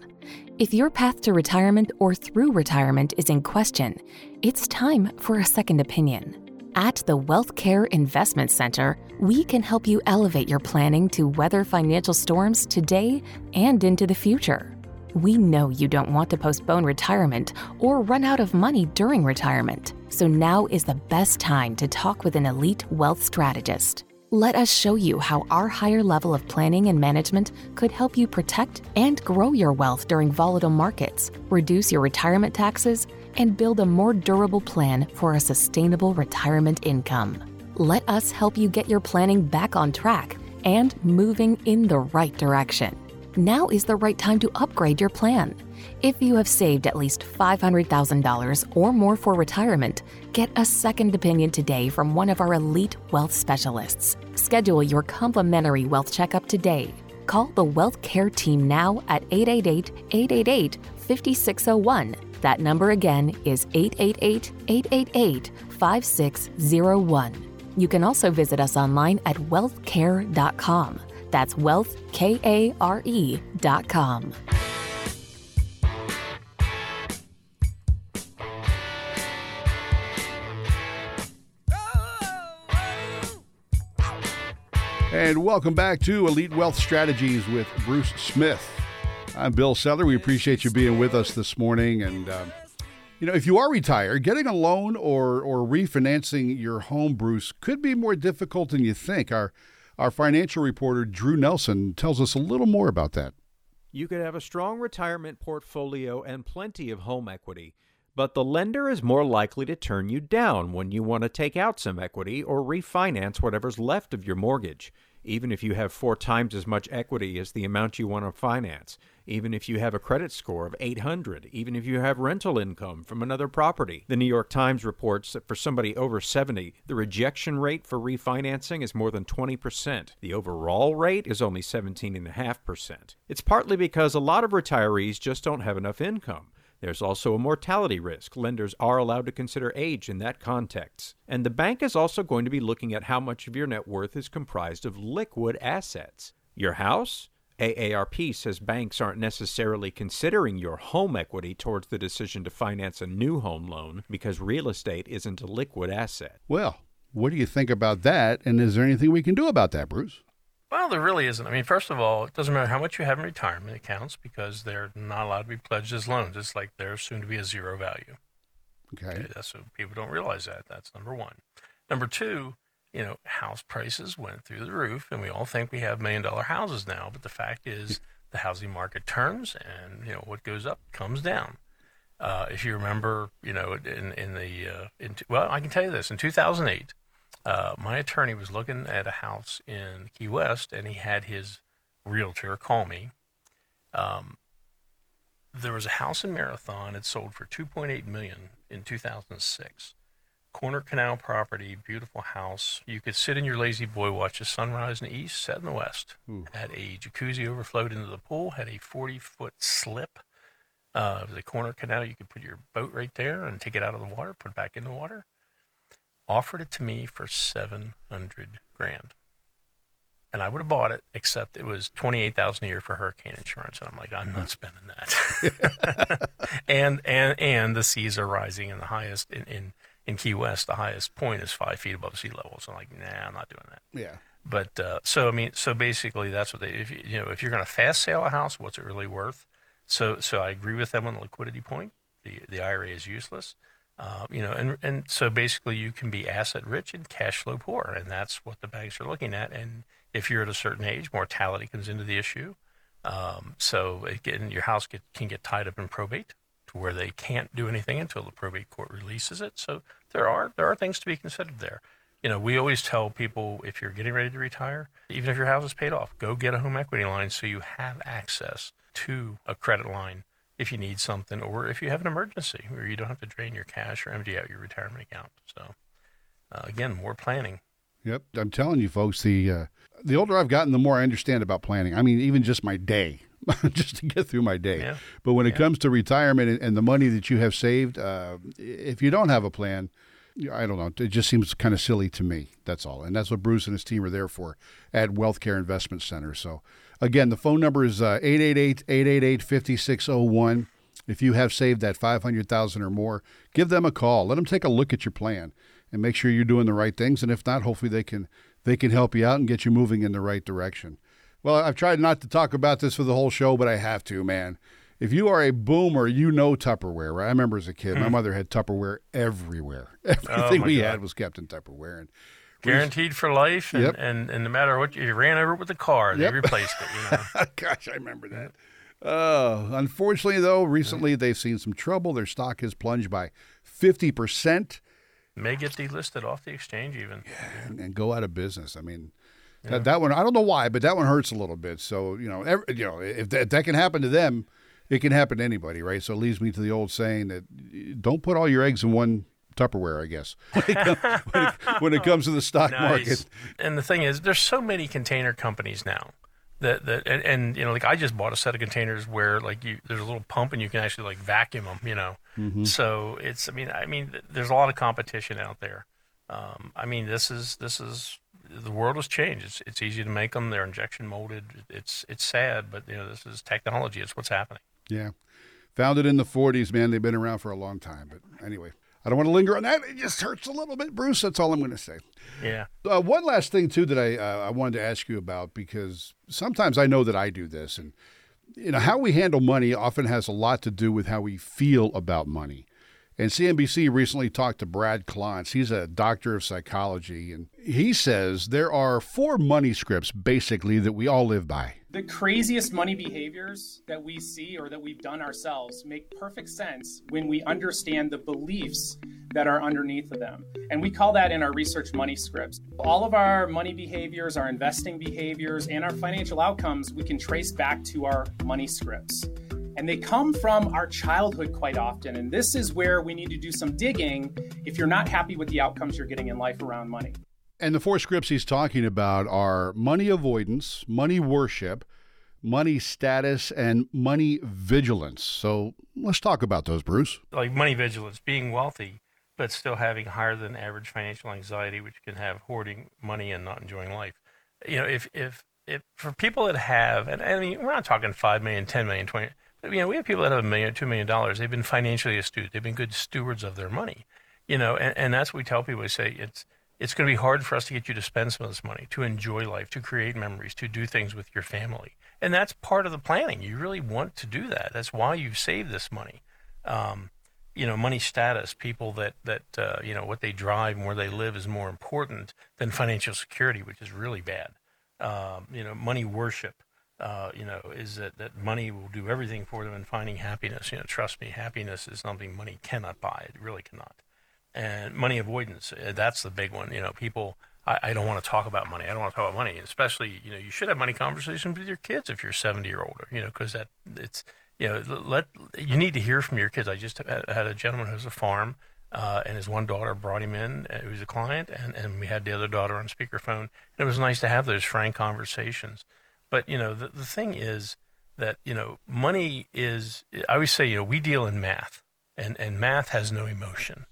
If your path to retirement or through retirement is in question, it's time for a second opinion. At the Wealth Care Investment Center, we can help you elevate your planning to weather financial storms today and into the future. We know you don't want to postpone retirement or run out of money during retirement, so now is the best time to talk with an elite wealth strategist. Let us show you how our higher level of planning and management could help you protect and grow your wealth during volatile markets, reduce your retirement taxes, and build a more durable plan for a sustainable retirement income. Let us help you get your planning back on track and moving in the right direction now is the right time to upgrade your plan. If you have saved at least $500,000 or more for retirement, get a second opinion today from one of our elite wealth specialists. Schedule your complimentary wealth checkup today. Call the Wealth Care Team now at 888 888 5601. That number again is 888 888 5601. You can also visit us online at wealthcare.com. That's com. And welcome back to Elite Wealth Strategies with Bruce Smith. I'm Bill Seller. We appreciate you being with us this morning. And, um, you know, if you are retired, getting a loan or, or refinancing your home, Bruce, could be more difficult than you think. Our, our financial reporter, Drew Nelson, tells us a little more about that. You could have a strong retirement portfolio and plenty of home equity, but the lender is more likely to turn you down when you want to take out some equity or refinance whatever's left of your mortgage, even if you have four times as much equity as the amount you want to finance, even if you have a credit score of 800, even if you have rental income from another property. The New York Times reports that for somebody over 70, the rejection rate for refinancing is more than 20%. The overall rate is only 17.5%. It's partly because a lot of retirees just don't have enough income. There's also a mortality risk. Lenders are allowed to consider age in that context. And the bank is also going to be looking at how much of your net worth is comprised of liquid assets. Your house? AARP says banks aren't necessarily considering your home equity towards the decision to finance a new home loan because real estate isn't a liquid asset. Well, what do you think about that? And is there anything we can do about that, Bruce? Well, there really isn't. I mean, first of all, it doesn't matter how much you have in retirement accounts because they're not allowed to be pledged as loans. It's like they're soon to be a zero value. Okay. Okay, that's what people don't realize that. That's number one. Number two, you know, house prices went through the roof, and we all think we have million dollar houses now. But the fact is, the housing market turns, and you know what goes up comes down. Uh, if you remember, you know, in in the uh, in, well, I can tell you this: in 2008, uh, my attorney was looking at a house in Key West, and he had his realtor call me. Um, there was a house in Marathon. It sold for 2.8 million in 2006. Corner Canal property, beautiful house. You could sit in your lazy boy, watch the sunrise in the east, set in the west. Had a jacuzzi overflowed into the pool. Had a 40 foot slip. Uh, the corner canal. You could put your boat right there and take it out of the water, put it back in the water. Offered it to me for 700 grand. And I would have bought it, except it was twenty eight thousand a year for hurricane insurance, and I'm like, I'm not spending that. and and and the seas are rising, and the highest in, in in Key West, the highest point is five feet above sea level. So I'm like, nah, I'm not doing that. Yeah. But uh, so I mean, so basically, that's what they. If you, you know, if you're going to fast sale a house, what's it really worth? So so I agree with them on the liquidity point. The the IRA is useless. Uh, you know, and and so basically, you can be asset rich and cash flow poor, and that's what the banks are looking at. And if you're at a certain age, mortality comes into the issue. Um, so again, your house get, can get tied up in probate to where they can't do anything until the probate court releases it. So there are there are things to be considered there. You know, we always tell people if you're getting ready to retire, even if your house is paid off, go get a home equity line so you have access to a credit line if you need something or if you have an emergency where you don't have to drain your cash or empty out your retirement account. So uh, again, more planning. Yep, I'm telling you, folks. The uh, the older I've gotten, the more I understand about planning. I mean, even just my day, just to get through my day. Yeah. But when it comes to retirement and, and the money that you have saved, uh, if you don't have a plan, I don't know. It just seems kind of silly to me. That's all, and that's what Bruce and his team are there for at Wealth Care Investment Center. So, again, the phone number is uh, 888-888-5601. If you have saved that 500,000 or more, give them a call. Let them take a look at your plan and make sure you're doing the right things. And if not, hopefully they can they can help you out and get you moving in the right direction. Well, I've tried not to talk about this for the whole show, but I have to, man. If you are a boomer, you know Tupperware, right? I remember as a kid, my mother had Tupperware everywhere. Everything my we God. had was kept in Tupperware. And Guaranteed for life, and, Yep. and, and no matter what, you ran over it with the car, they Yep. replaced it. You know, Gosh, I remember that. Uh, unfortunately, though, recently they've seen some trouble. Their stock has plunged by 50% may get delisted off the exchange even. and, and go out of business. I mean, that, that one, I don't know why, but that one hurts a little bit. So, you know, every, you know if that, if that can happen to them, it can happen to anybody, right? So it leads me to the old saying that don't put all your eggs in one Tupperware, I guess, when it, com- when it, when it comes to the stock market. And the thing is, there's so many container companies now that that and, and you know, like I just bought a set of containers where like you there's a little pump and you can actually like vacuum them. You know, Mm-hmm. so it's I mean I mean there's a lot of competition out there. Um, I mean this is this is the world has changed. It's it's easy to make them. They're injection molded. It's it's sad, but you know this is technology. It's what's happening. Yeah. Founded in the 40s, man. They've been around for a long time. But anyway, I don't want to linger on that. It just hurts a little bit, Bruce. That's all I'm going to say. Yeah. Uh, one last thing too that I uh, I wanted to ask you about because sometimes I know that I do this, and you know how we handle money often has a lot to do with how we feel about money. And CNBC recently talked to Brad Klontz. He's a doctor of psychology, and he says there are four money scripts basically that we all live by. The craziest money behaviors that we see or that we've done ourselves make perfect sense when we understand the beliefs that are underneath of them. And we call that in our research money scripts. All of our money behaviors, our investing behaviors, and our financial outcomes, we can trace back to our money scripts. And they come from our childhood quite often. And this is where we need to do some digging if you're not happy with the outcomes you're getting in life around money. And the four scripts he's talking about are money avoidance, money worship, money status, and money vigilance. So let's talk about those, Bruce. Like money vigilance, being wealthy, but still having higher than average financial anxiety, which can have hoarding money and not enjoying life. You know, if, if, if for people that have, and I mean, we're not talking 5 million, 10 million, 20, but, you know, we have people that have a million, two million dollars. They've been financially astute. They've been good stewards of their money, you know, and, and that's what we tell people. We say it's, it's going to be hard for us to get you to spend some of this money, to enjoy life, to create memories, to do things with your family. And that's part of the planning. You really want to do that. That's why you save this money. Um, you know, money status, people that, that uh, you know, what they drive and where they live is more important than financial security, which is really bad. Um, you know, money worship, uh, you know, is that, that money will do everything for them in finding happiness. You know, trust me, happiness is something money cannot buy. It really cannot and money avoidance. Uh, that's the big one. You know, people. I, I don't want to talk about money. I don't want to talk about money. Especially, you know, you should have money conversations with your kids if you're 70 or older. You know, because that it's you know let you need to hear from your kids. I just had a gentleman who has a farm. Uh, and his one daughter brought him in, uh, who was a client, and, and we had the other daughter on speakerphone. And it was nice to have those frank conversations. But, you know, the, the thing is that, you know, money is, I always say, you know, we deal in math, and, and math has no emotion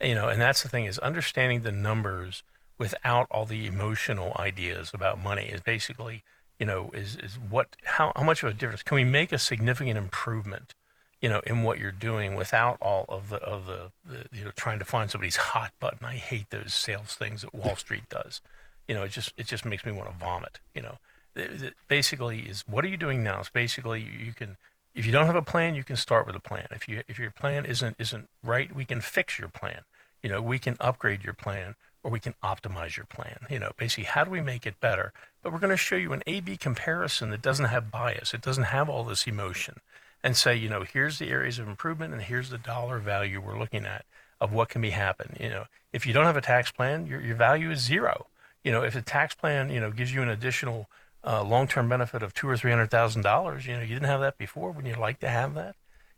you know, and that's the thing is understanding the numbers without all the emotional ideas about money is basically, you know, is, is what, how, how much of a difference can we make a significant improvement, you know, in what you're doing without all of the, of the, the you know, trying to find somebody's hot button. I hate those sales things that Wall Street does. You know, it just, it just makes me want to vomit, you know, it, it basically is what are you doing now? It's basically you can, if you don't have a plan, you can start with a plan. If you if your plan isn't isn't right, we can fix your plan. You know, we can upgrade your plan or we can optimize your plan. You know, basically, how do we make it better? But we're going to show you an A/B comparison that doesn't have bias. It doesn't have all this emotion, and say, you know, here's the areas of improvement and here's the dollar value we're looking at of what can be happen. You know, if you don't have a tax plan, your your value is zero. You know, if a tax plan, you know, gives you an additional uh, long-term benefit of two or three hundred thousand dollars. You know, you didn't have that before. Would you like to have that?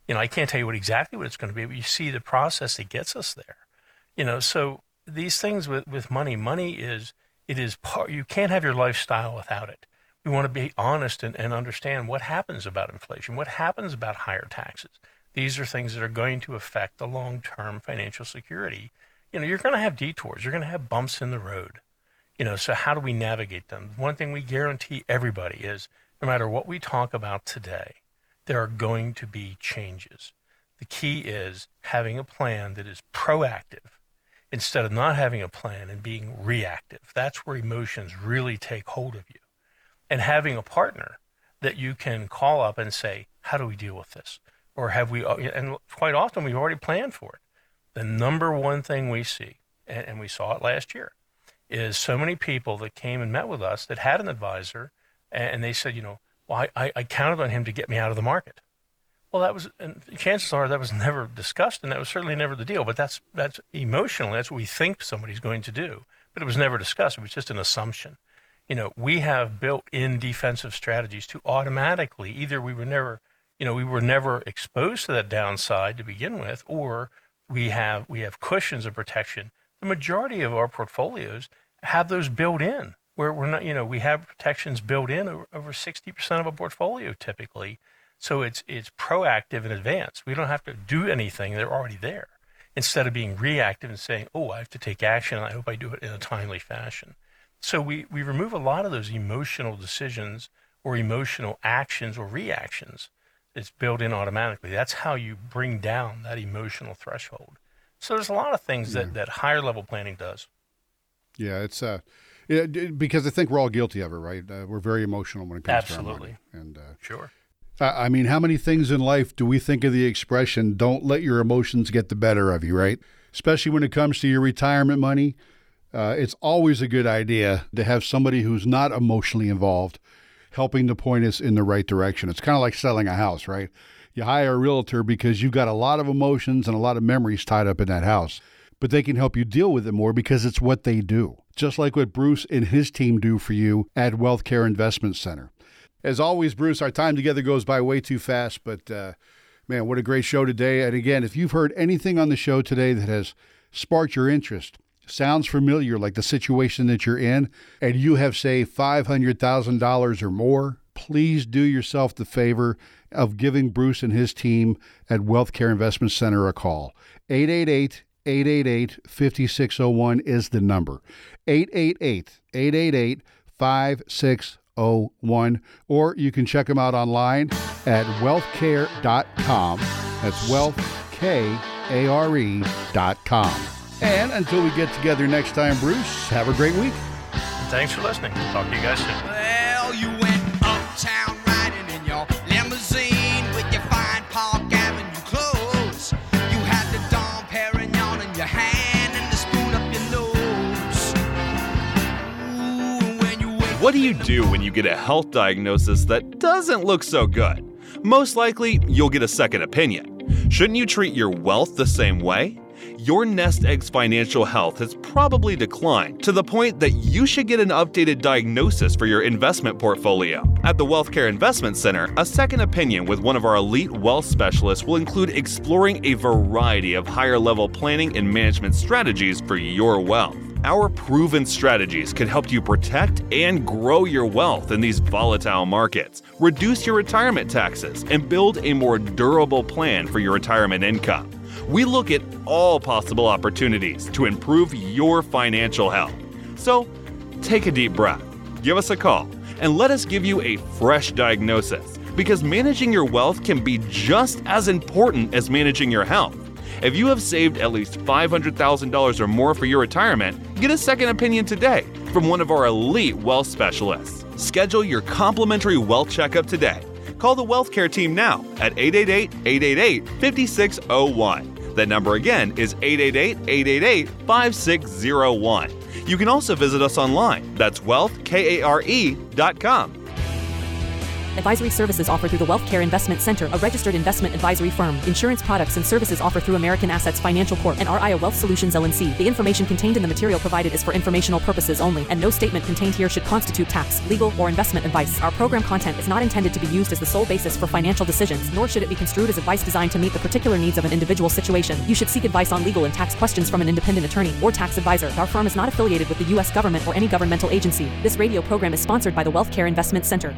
You know, I can't tell you what exactly what it's going to be, but you see the process that gets us there. You know, so these things with with money, money is it is part. You can't have your lifestyle without it. We want to be honest and, and understand what happens about inflation, what happens about higher taxes. These are things that are going to affect the long-term financial security. You know, you're going to have detours. You're going to have bumps in the road you know, so how do we navigate them? One thing we guarantee everybody is no matter what we talk about today, there are going to be changes. The key is having a plan that is proactive instead of not having a plan and being reactive. That's where emotions really take hold of you. And having a partner that you can call up and say, How do we deal with this? Or have we, and quite often we've already planned for it. The number one thing we see, and we saw it last year, is so many people that came and met with us that had an advisor and they said, you know, well, I, I counted on him to get me out of the market. Well, that was, and chances are that was never discussed, and that was certainly never the deal. But that's that's emotionally That's what we think somebody's going to do. But it was never discussed. It was just an assumption. You know, we have built-in defensive strategies to automatically either we were never, you know, we were never exposed to that downside to begin with, or we have we have cushions of protection the majority of our portfolios have those built in where we're not, you know, we have protections built in over, over 60% of a portfolio typically. So it's, it's proactive in advance. We don't have to do anything. They're already there instead of being reactive and saying, oh, I have to take action. And I hope I do it in a timely fashion. So we, we remove a lot of those emotional decisions or emotional actions or reactions. It's built in automatically. That's how you bring down that emotional threshold. So there's a lot of things that, that higher level planning does. Yeah, it's uh, yeah, because I think we're all guilty of it, right? Uh, we're very emotional when it comes Absolutely. to our money. And uh, Sure. I mean, how many things in life do we think of the expression "Don't let your emotions get the better of you"? Right? Especially when it comes to your retirement money, uh, it's always a good idea to have somebody who's not emotionally involved helping to point us in the right direction. It's kind of like selling a house, right? You hire a realtor because you've got a lot of emotions and a lot of memories tied up in that house, but they can help you deal with it more because it's what they do, just like what Bruce and his team do for you at Wealth Care Investment Center. As always, Bruce, our time together goes by way too fast, but uh, man, what a great show today. And again, if you've heard anything on the show today that has sparked your interest, sounds familiar, like the situation that you're in, and you have saved $500,000 or more, please do yourself the favor of giving Bruce and his team at Wealth Care Investment Center a call. 888 888 5601 is the number. 888 888 5601. Or you can check them out online at wealthcare.com. That's wealth wealthkare.com. And until we get together next time, Bruce, have a great week. Thanks for listening. Talk to you guys soon. What do you do when you get a health diagnosis that doesn't look so good? Most likely, you'll get a second opinion. Shouldn't you treat your wealth the same way? Your nest egg's financial health has probably declined to the point that you should get an updated diagnosis for your investment portfolio. At the Wealth Care Investment Center, a second opinion with one of our elite wealth specialists will include exploring a variety of higher level planning and management strategies for your wealth. Our proven strategies can help you protect and grow your wealth in these volatile markets, reduce your retirement taxes, and build a more durable plan for your retirement income. We look at all possible opportunities to improve your financial health. So, take a deep breath, give us a call, and let us give you a fresh diagnosis because managing your wealth can be just as important as managing your health. If you have saved at least $500,000 or more for your retirement, get a second opinion today from one of our elite wealth specialists. Schedule your complimentary wealth checkup today. Call the Wealth Care team now at 888 888 5601. That number again is 888 888 5601. You can also visit us online. That's wealthkare.com. Advisory services offered through the Wealth Care Investment Center, a registered investment advisory firm. Insurance products and services offered through American Assets Financial Corp. and RIA Wealth Solutions LLC. The information contained in the material provided is for informational purposes only, and no statement contained here should constitute tax, legal, or investment advice. Our program content is not intended to be used as the sole basis for financial decisions, nor should it be construed as advice designed to meet the particular needs of an individual situation. You should seek advice on legal and tax questions from an independent attorney or tax advisor. Our firm is not affiliated with the U.S. government or any governmental agency. This radio program is sponsored by the Wealth Care Investment Center.